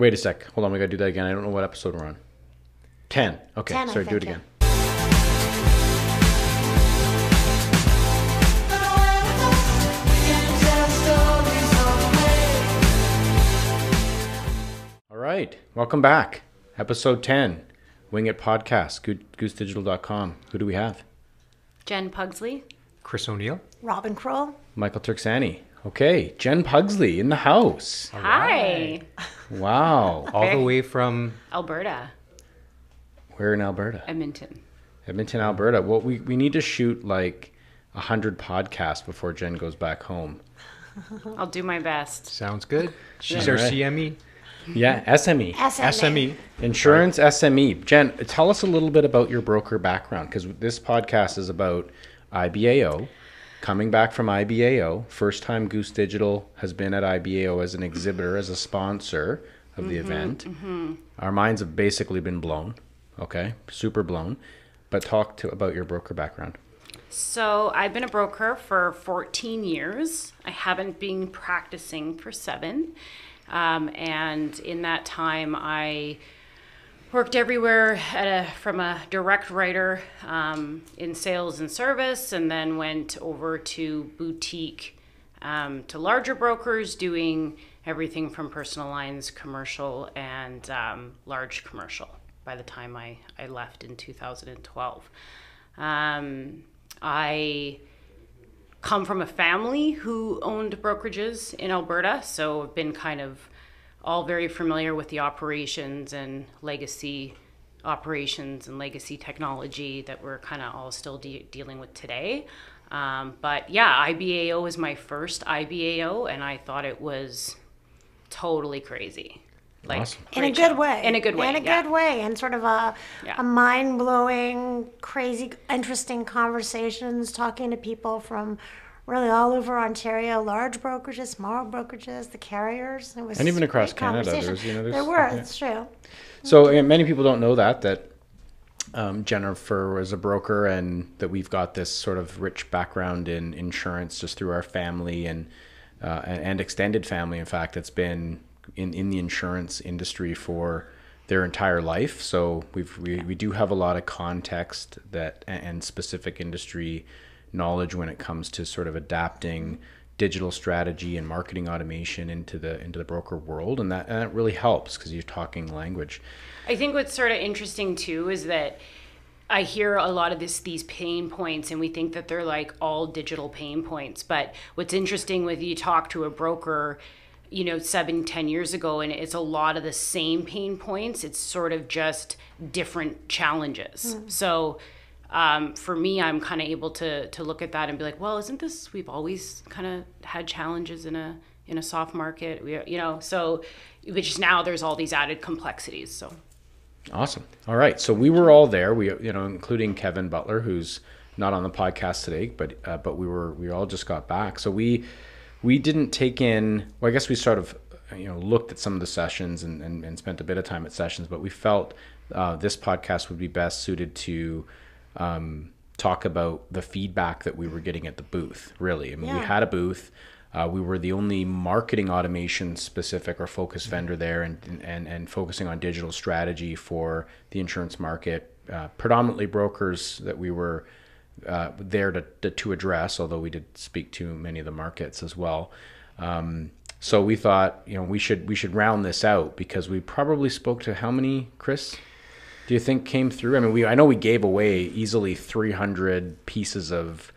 Wait a sec. Hold on. We got to do that again. I don't know what episode we're on. 10. Okay. 10, Sorry, do it again. All right. Welcome back. Episode 10. Wing It Podcast. Goo- GooseDigital.com. Who do we have? Jen Pugsley. Chris O'Neill. Robin Kroll. Michael Turksani. Okay. Jen Pugsley in the house. Hi, Wow. All the way from Alberta, We're in Alberta. Edmonton. Edmonton, Alberta. Well, we, we need to shoot like a hundred podcasts before Jen goes back home. I'll do my best. sounds good. She's Yeah. our Right. CME. Yeah, SME. SMA. SME. Insurance SME. Jen, tell us a little bit about your broker background because this podcast is about IBAO. Coming back from IBAO, first time Goose Digital has been at IBAO as an exhibitor, as a sponsor of the event. Our minds have basically been blown. Okay, super blown. But talk to about your broker background. So I've been a broker for 14 years. I haven't been practicing for seven. Um, and in that time, I worked everywhere at a, from a direct writer um, in sales and service, and then went over to boutique um, to larger brokers doing everything from personal lines, commercial, and um, large commercial by the time I, I left in 2012. Um, I come from a family who owned brokerages in Alberta, so I've been kind of all very familiar with the operations and legacy operations and legacy technology that we're kind of all still de- dealing with today. Um, but yeah, IBAO was my first IBAO, and I thought it was totally crazy. Like Awesome. In a good way. In a good way. In a yeah. good way. And sort of a, Yeah. a mind blowing, crazy, interesting conversations, talking to people from really all over Ontario, large brokerages, small brokerages, the carriers. It was And even across Canada, there's, you know, there's- there were, yeah. it's true. So many people don't know that that um, Jennifer was a broker, and that we've got this sort of rich background in insurance just through our family and uh, and extended family. In fact, that's been in in the insurance industry for their entire life. So we've we, we do have a lot of context that and specific industry knowledge when it comes to sort of adapting digital strategy and marketing automation into the into the broker world and that and that really helps because you're talking language I think what's sort of interesting too is that I hear a lot of this these pain points and we think that they're like all digital pain points. But what's interesting with you talk to a broker, you know, seven, ten years ago, and it's a lot of the same pain points. It's sort of just different challenges. Mm-hmm. So um, for me, I'm kind of able to to look at that and be like, well, isn't this we've always kind of had challenges in a in a soft market, we, you know. So, which now there's all these added complexities. So. Awesome. All right. So we were all there. We, you know, including Kevin Butler, who's not on the podcast today, but uh, but we were we all just got back. So we we didn't take in. Well, I guess we sort of you know looked at some of the sessions and and, and spent a bit of time at sessions, but we felt uh, this podcast would be best suited to. Um, talk about the feedback that we were getting at the booth really i mean we had a booth uh, we were the only marketing automation specific or focused vendor there and, and, and focusing on digital strategy for the insurance market, uh, predominantly brokers that we were uh, there to, to, to address, although we did speak to many of the markets as well. Um, so we thought, you know, we should we should round this out because we probably spoke to how many, Chris? Do you think came through? I mean, we I know we gave away easily 300 pieces of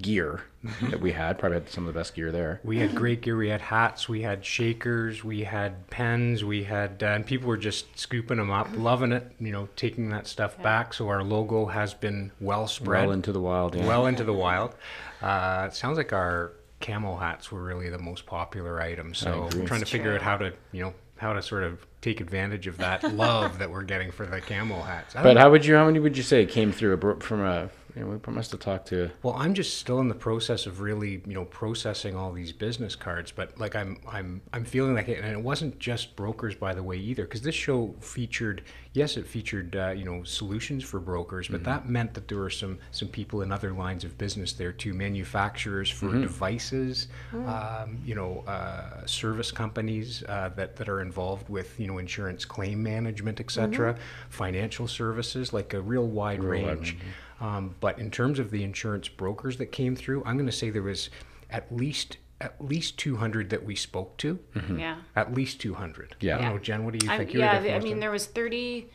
gear that we had. Probably had some of the best gear there. We had great gear. We had hats. We had shakers. We had pens. We had, uh, and people were just scooping them up, loving it. You know, taking that stuff back. So our logo has been well spread, Well into the wild. Yeah. well into the wild. Uh, it sounds like our camel hats were really the most popular item. So agree. we're trying to figure out how to, you know, how to sort of take advantage of that love that we're getting for the camel hats. I don't But how would you? How many would you say came through a from a? You know, we must have talked to. Well, I'm just still in the process of really, you know, processing all these business cards. But like, I'm, I'm, I'm feeling like it, and it wasn't just brokers, by the way, either. Because this show featured, yes, it featured, uh, you know, solutions for brokers, but that meant that there were some, some people in other lines of business there too, manufacturers for devices, um, you know, uh, service companies uh, that that are involved with, you know, insurance claim management, etc., financial services, like a real wide range. Um, but in terms of the insurance brokers that came through, I'm going to say there was at least at least 200 that we spoke to. Yeah. At least 200. Yeah. I don't know, Jen, what do you I'm- think? You yeah, I mean, there was 30,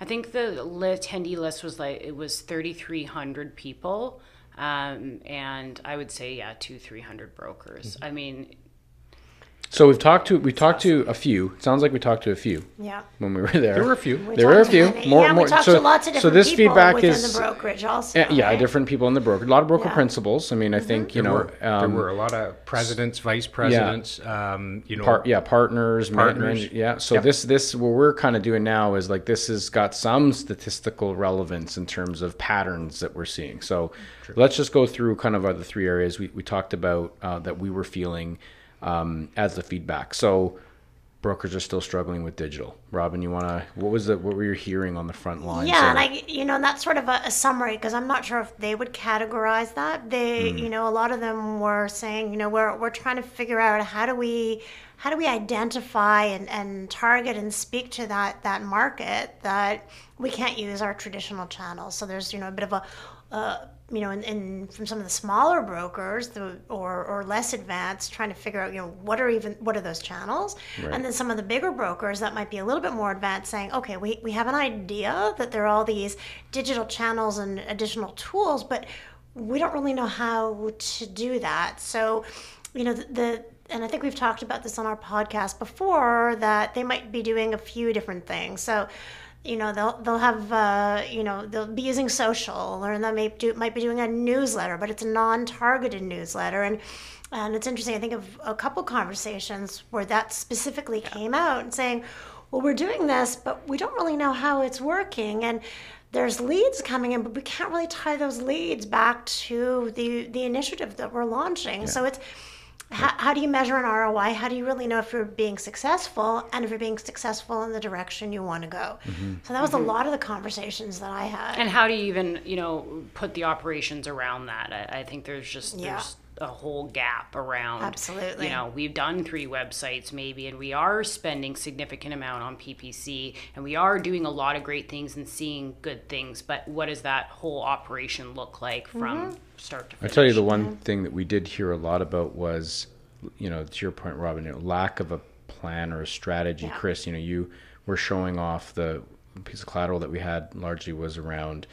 I think the attendee list was like, it was 3,300 people. Um, and I would say, yeah, two, 300 brokers. Mm-hmm. I mean, So we've talked to we talked to a few. It sounds like we talked to a few Yeah. when we were there. There were a few. We There were a few. many- More- yeah, more- we talked so- to lots of so different this people feedback within is- the brokerage also. Yeah, yeah, right? different people in the broker. A lot of broker Yeah. Mm-hmm. principals. I mean, I think you There know, were, there um, were a lot of presidents, vice presidents, um, you know, part yeah partners Partners. man- yeah so Yep. this this what we're kind of doing now is like this has got some statistical relevance in terms of patterns that we're seeing so let's just go through kind of the three areas we, we talked about uh, that we were feeling um, as the feedback so brokers are still struggling with digital robin you want to what was the what were you hearing on the front lines Yeah, and? I, you know, that's sort of a, a summary because I'm not sure if they would categorize that. They, Hmm. you know, a lot of them were saying, you know, we're we're trying to figure out how do we how do we identify and, and target and speak to that that market that we can't use our traditional channels. So there's you know a bit of a uh, you know, and, in from some of the smaller brokers, the or or less advanced, trying to figure out, you know, what are even what are those channels, and then some of the bigger brokers that might be a little bit more advanced, saying, okay, we we have an idea that there are all these digital channels and additional tools, but we don't really know how to do that. So, you know, the, the and I think we've talked about this on our podcast before that they might be doing a few different things. So you know they'll they'll have uh, you know they'll be using social or they may do might be doing a newsletter but it's a non-targeted newsletter. And and it's interesting i think of a couple conversations where that specifically came out and saying well we're doing this but we don't really know how it's working. And there's leads coming in but we can't really tie those leads back to the the initiative that we're launching. So it's how, how do you measure an ROI? How do you really know if you're being successful and if you're being successful in the direction you want to go? Mm-hmm. So that was a mm-hmm. lot of the conversations that I had. and how do you even, you know, put the operations around that? I, I think there's just, Yeah. there's a whole gap around. Absolutely. You know, we've done three websites maybe, and we are spending significant amount on PPC, and we are doing a lot of great things and seeing good things. But what does that whole operation look like from mm-hmm. start to finish I finish? tell you, the one thing that we did hear a lot about was, you know, to your point, Robin, you know, lack of a plan or a strategy. Yeah. Chris, you know, you were showing off the piece of collateral that we had largely was around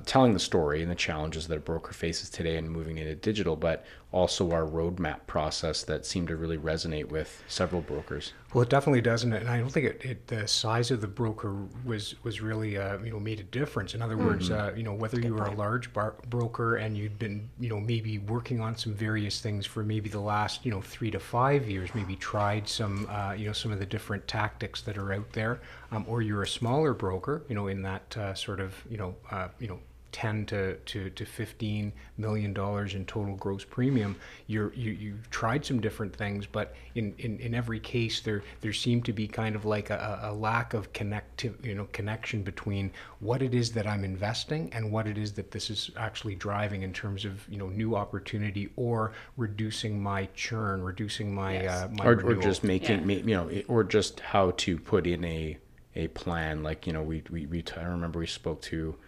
telling the story and the challenges that a broker faces today and moving into digital, but also our roadmap process that seemed to really resonate with several brokers. Well, it definitely doesn't, and I don't think it, it the size of the broker was was really uh, you know made a difference. In other words, uh, you know whether you were a large bar- broker and you'd been you know maybe working on some various things for maybe the last you know three to five years, maybe tried some uh, you know some of the different tactics that are out there, um, or you're a smaller broker, you know in that uh, sort of you know uh, you know 10 to, to, to 15 million dollars in total gross premium you're, you you've tried some different things but in, in, in every case there there seemed to be kind of like a, a lack of connective you know connection between what it is that I'm investing and what it is that this is actually driving in terms of you know new opportunity or reducing my churn reducing my uh, my or, or just making Yeah. you know or just how to put in a a plan like you know we we, we t- I remember we spoke to for,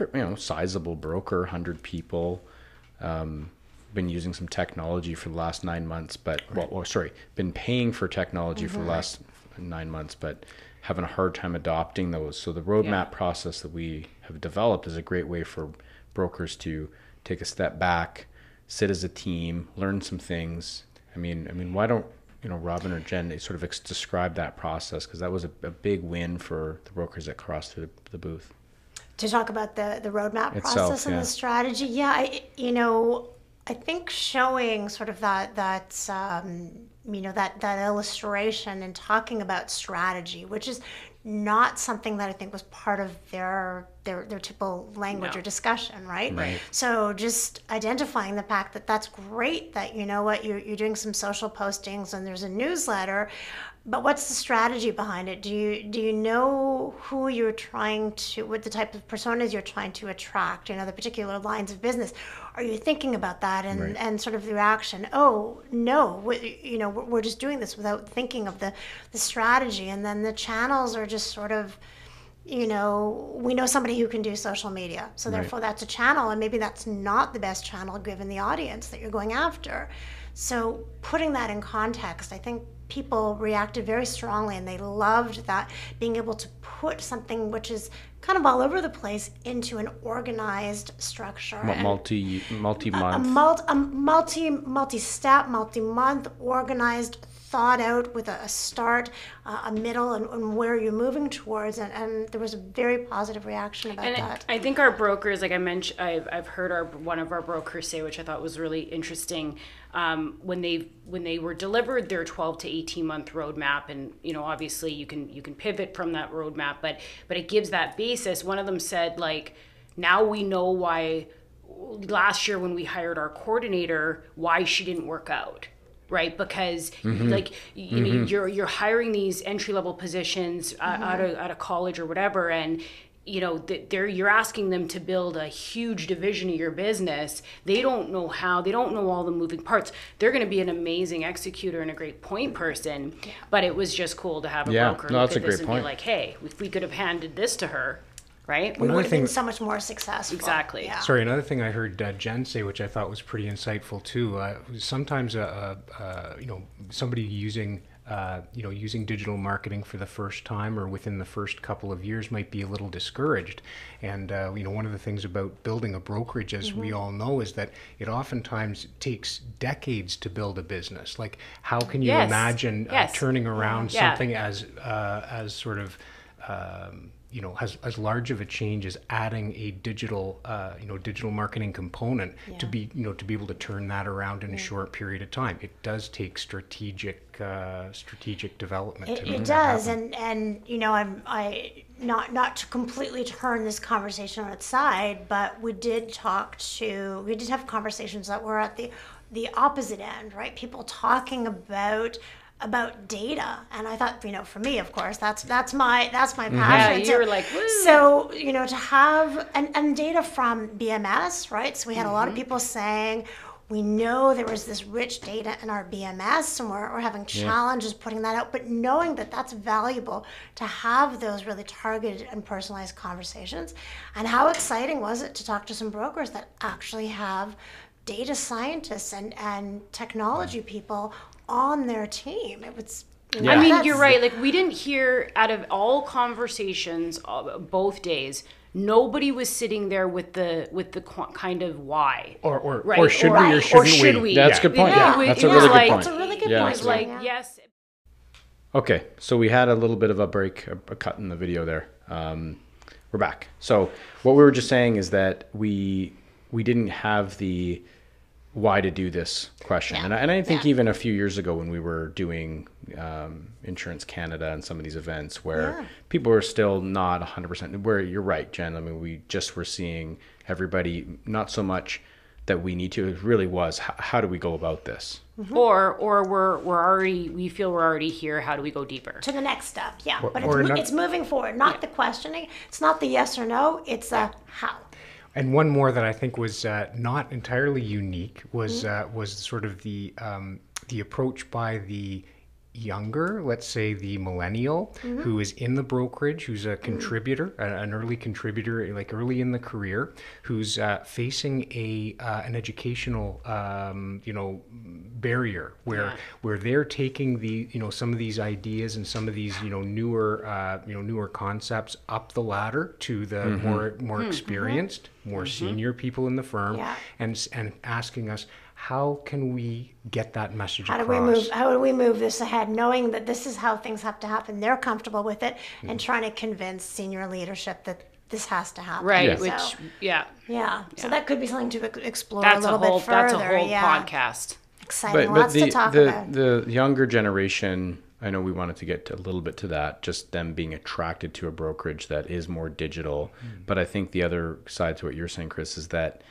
you know sizable broker 100 people um, been using some technology for the last nine months but well, well sorry been paying for technology for the last nine months but having a hard time adopting those. So the roadmap Yeah. process that we have developed is a great way for brokers to take a step back sit as a team learn some things. I mean i mean why don't you know robin or jen sort of ex- describe that process because that was a, a big win for the brokers that crossed through the, the booth to talk about the the roadmap Itself, process and yeah. the strategy yeah I, you know i think showing sort of that that um, you know that that illustration and talking about strategy which is not something that i think was part of their their, their typical language No. or discussion right? Right. so just identifying the fact that that's great that you know what you're, you're doing some social postings and there's a newsletter but what's the strategy behind it? Do you do you know who you're trying to, what the type of personas you're trying to attract? You know, the particular lines of business. Are you thinking about that and, Right. and sort of the reaction? Oh no, we, you know, we're, we're just doing this without thinking of the the strategy, and then the channels are just sort of you know, we know somebody who can do social media. So therefore that's a channel and maybe that's not the best channel given the audience that you're going after. So putting that in context, I think people reacted very strongly and they loved that being able to put something which is kind of all over the place into an organized structure. Multi multi a month. multi, a multi, multi-step, multi-month, organized, thought out with a, a start, uh, a middle, and, and where you're moving towards. And, and there was a very positive reaction about And that. I, I think our brokers, like I mentioned, I've, I've heard our one of our brokers say, which I thought was really interesting, um, when they when they were delivered their 12 to 18 month roadmap, and you know obviously you can you can pivot from that roadmap, but but it gives that basis. One of them said like, now we know why last year when we hired our coordinator, why she didn't work out right? Because like you know you're you're hiring these entry level positions uh, out of out of college or whatever and you know th- they're you're asking them to build a huge division of your business. They don't know how they don't know all the moving parts. They're going to be an amazing executor and a great point person but it was just cool to have a Yeah, broker no, look that's at a this great and point. be like hey if we could have handed this to her right We would have been so much more successful. Exactly. Yeah. Sorry, another thing I heard uh, Jen say, which I thought was pretty insightful too. Uh, sometimes, uh, uh, uh, you know, somebody using, uh, you know, using digital marketing for the first time or within the first couple of years might be a little discouraged. And uh, you know, one of the things about building a brokerage, as we all know, is that it oftentimes takes decades to build a business. Like, how can you Yes. imagine Yes. uh, turning around Yeah. something as uh, as sort of um, you know as, as large of a change as adding a digital uh, you know digital marketing component to be you know to be able to turn that around in a short period of time. It does take strategic uh, strategic development It, it does, and and you know, I'm I not not to completely turn this conversation on its side, but we did talk to we did have conversations that were at the the opposite end, right? People talking about about data, and I thought, you know, for me, of course, that's that's my that's my passion. Yeah, So- you were like, "Woo." so you know, to have and and data from BMS, right? So we had a lot of Mm-hmm. people saying. We know there was this rich data in our BMS, and we're, we're having challenges putting that out. But knowing that that's valuable to have those really targeted and personalized conversations, and how exciting was it to talk to some brokers that actually have data scientists and, and technology people on their team? It was. you know, I mean, that's- you're right. Like we didn't hear out of all conversations, uh, both days, nobody was sitting there with the with the qu- kind of why. or or, Right, or should we or or shouldn't should we, we? That's a good point. Yeah, Yeah, it that's a was really like- good point. That's a really good yeah. point. It's like Yeah. yes, Okay, so we had a little bit of a break, a, a cut in the video there. Um, we're back. So what we were just saying is that we we didn't have the why to do this question, Yeah. and, I, and I think Yeah. even a few years ago when we were doing um, Insurance Canada and some of these events where Yeah. people were still not 100%. Where you're right, Jen. I mean, we just were seeing everybody not so much that we need to. It really was how, how do we go about this? or or we're we're already we feel we're already here. How do we go deeper? to the next step. Yeah, but it's, mo- not- it's moving forward, not the questioning. It's not the yes or no. It's the how. And one more that I think was uh, not entirely unique was uh, was sort of the um, the approach by the younger, let's say the millennial, who is in the brokerage, who's a contributor, a- an early contributor, like early in the career, who's uh, facing a uh, an educational um, you know barrier where Yeah. where they're taking the you know some of these ideas and some of these you know newer uh, you know newer concepts up the ladder to the more more experienced, more senior people in the firm, Yeah. and and asking us how can we get that message How do we move? How do we move this ahead, knowing that this is how things have to happen? They're comfortable with it, Mm-hmm. and trying to convince senior leadership that this has to happen. Right, Yeah. So, which yeah, yeah. So that could be something to explore that's a a little whole bit further. that's a whole yeah. podcast. Exciting. but Lots but the to talk the, about. the younger generation i know we wanted to get to a little bit to that just them being attracted to a brokerage that is more digital Hmm. but i think the other side to what you're saying chris is that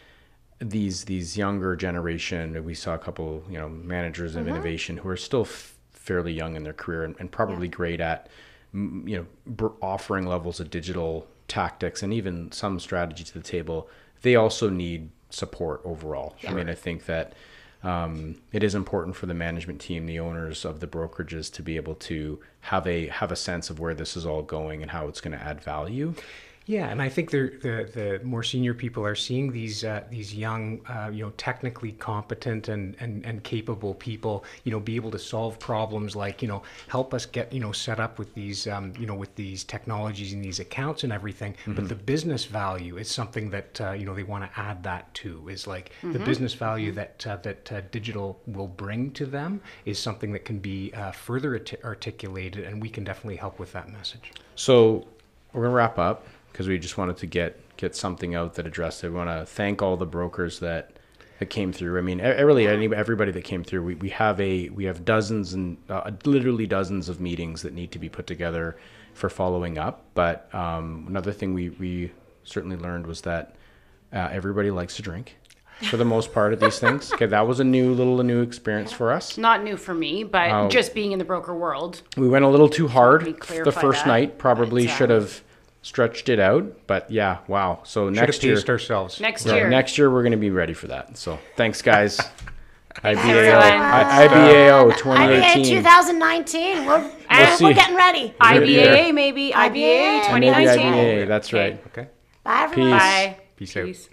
these these younger generation we saw a couple you know managers Mm-hmm. of innovation who are still f- fairly young in their career and, and probably great at you know br- offering levels of digital tactics and even some strategy to the table. They also need support overall. I mean i think that um, it is important for the management team the owners of the brokerages to be able to have a have a sense of where this is all going and how it's going to add value Yeah, and I think they're, the the more senior people are seeing these uh, these young, uh, you know, technically competent and, and, and capable people, you know, be able to solve problems like you know help us get you know set up with these um, you know with these technologies and these accounts and everything. But the business value is something that uh, you know they want to add that to is like the business value that uh, that uh, digital will bring to them is something that can be uh, further arti- articulated, and we can definitely help with that message. So we're gonna wrap up because we just wanted to get get something out that addressed it. We want to thank all the brokers that that came through. I mean, really, any, everybody that came through. We, we have a we have dozens and uh, literally dozens of meetings that need to be put together for following up. But um, another thing we we certainly learned was that uh, everybody likes to drink. For the most part of these things, okay, that was a new little a new experience for us. Not new for me, but Oh. just being in the broker world. We went a little too hard the first that, night. Probably uh, should have stretched it out. But yeah, wow. So Should next have year, paced ourselves. Next yeah, year. next year we're going to be ready for that. So thanks, guys. IBAO, everyone. I- IBAO IBA 2019. We're, eh, we're, see. we're getting ready. We'll be there. IBA maybe. IBA IBA. Maybe 2019. IBA, that's right. Okay. Bye, everyone. Peace. Bye. Peace out. Peace.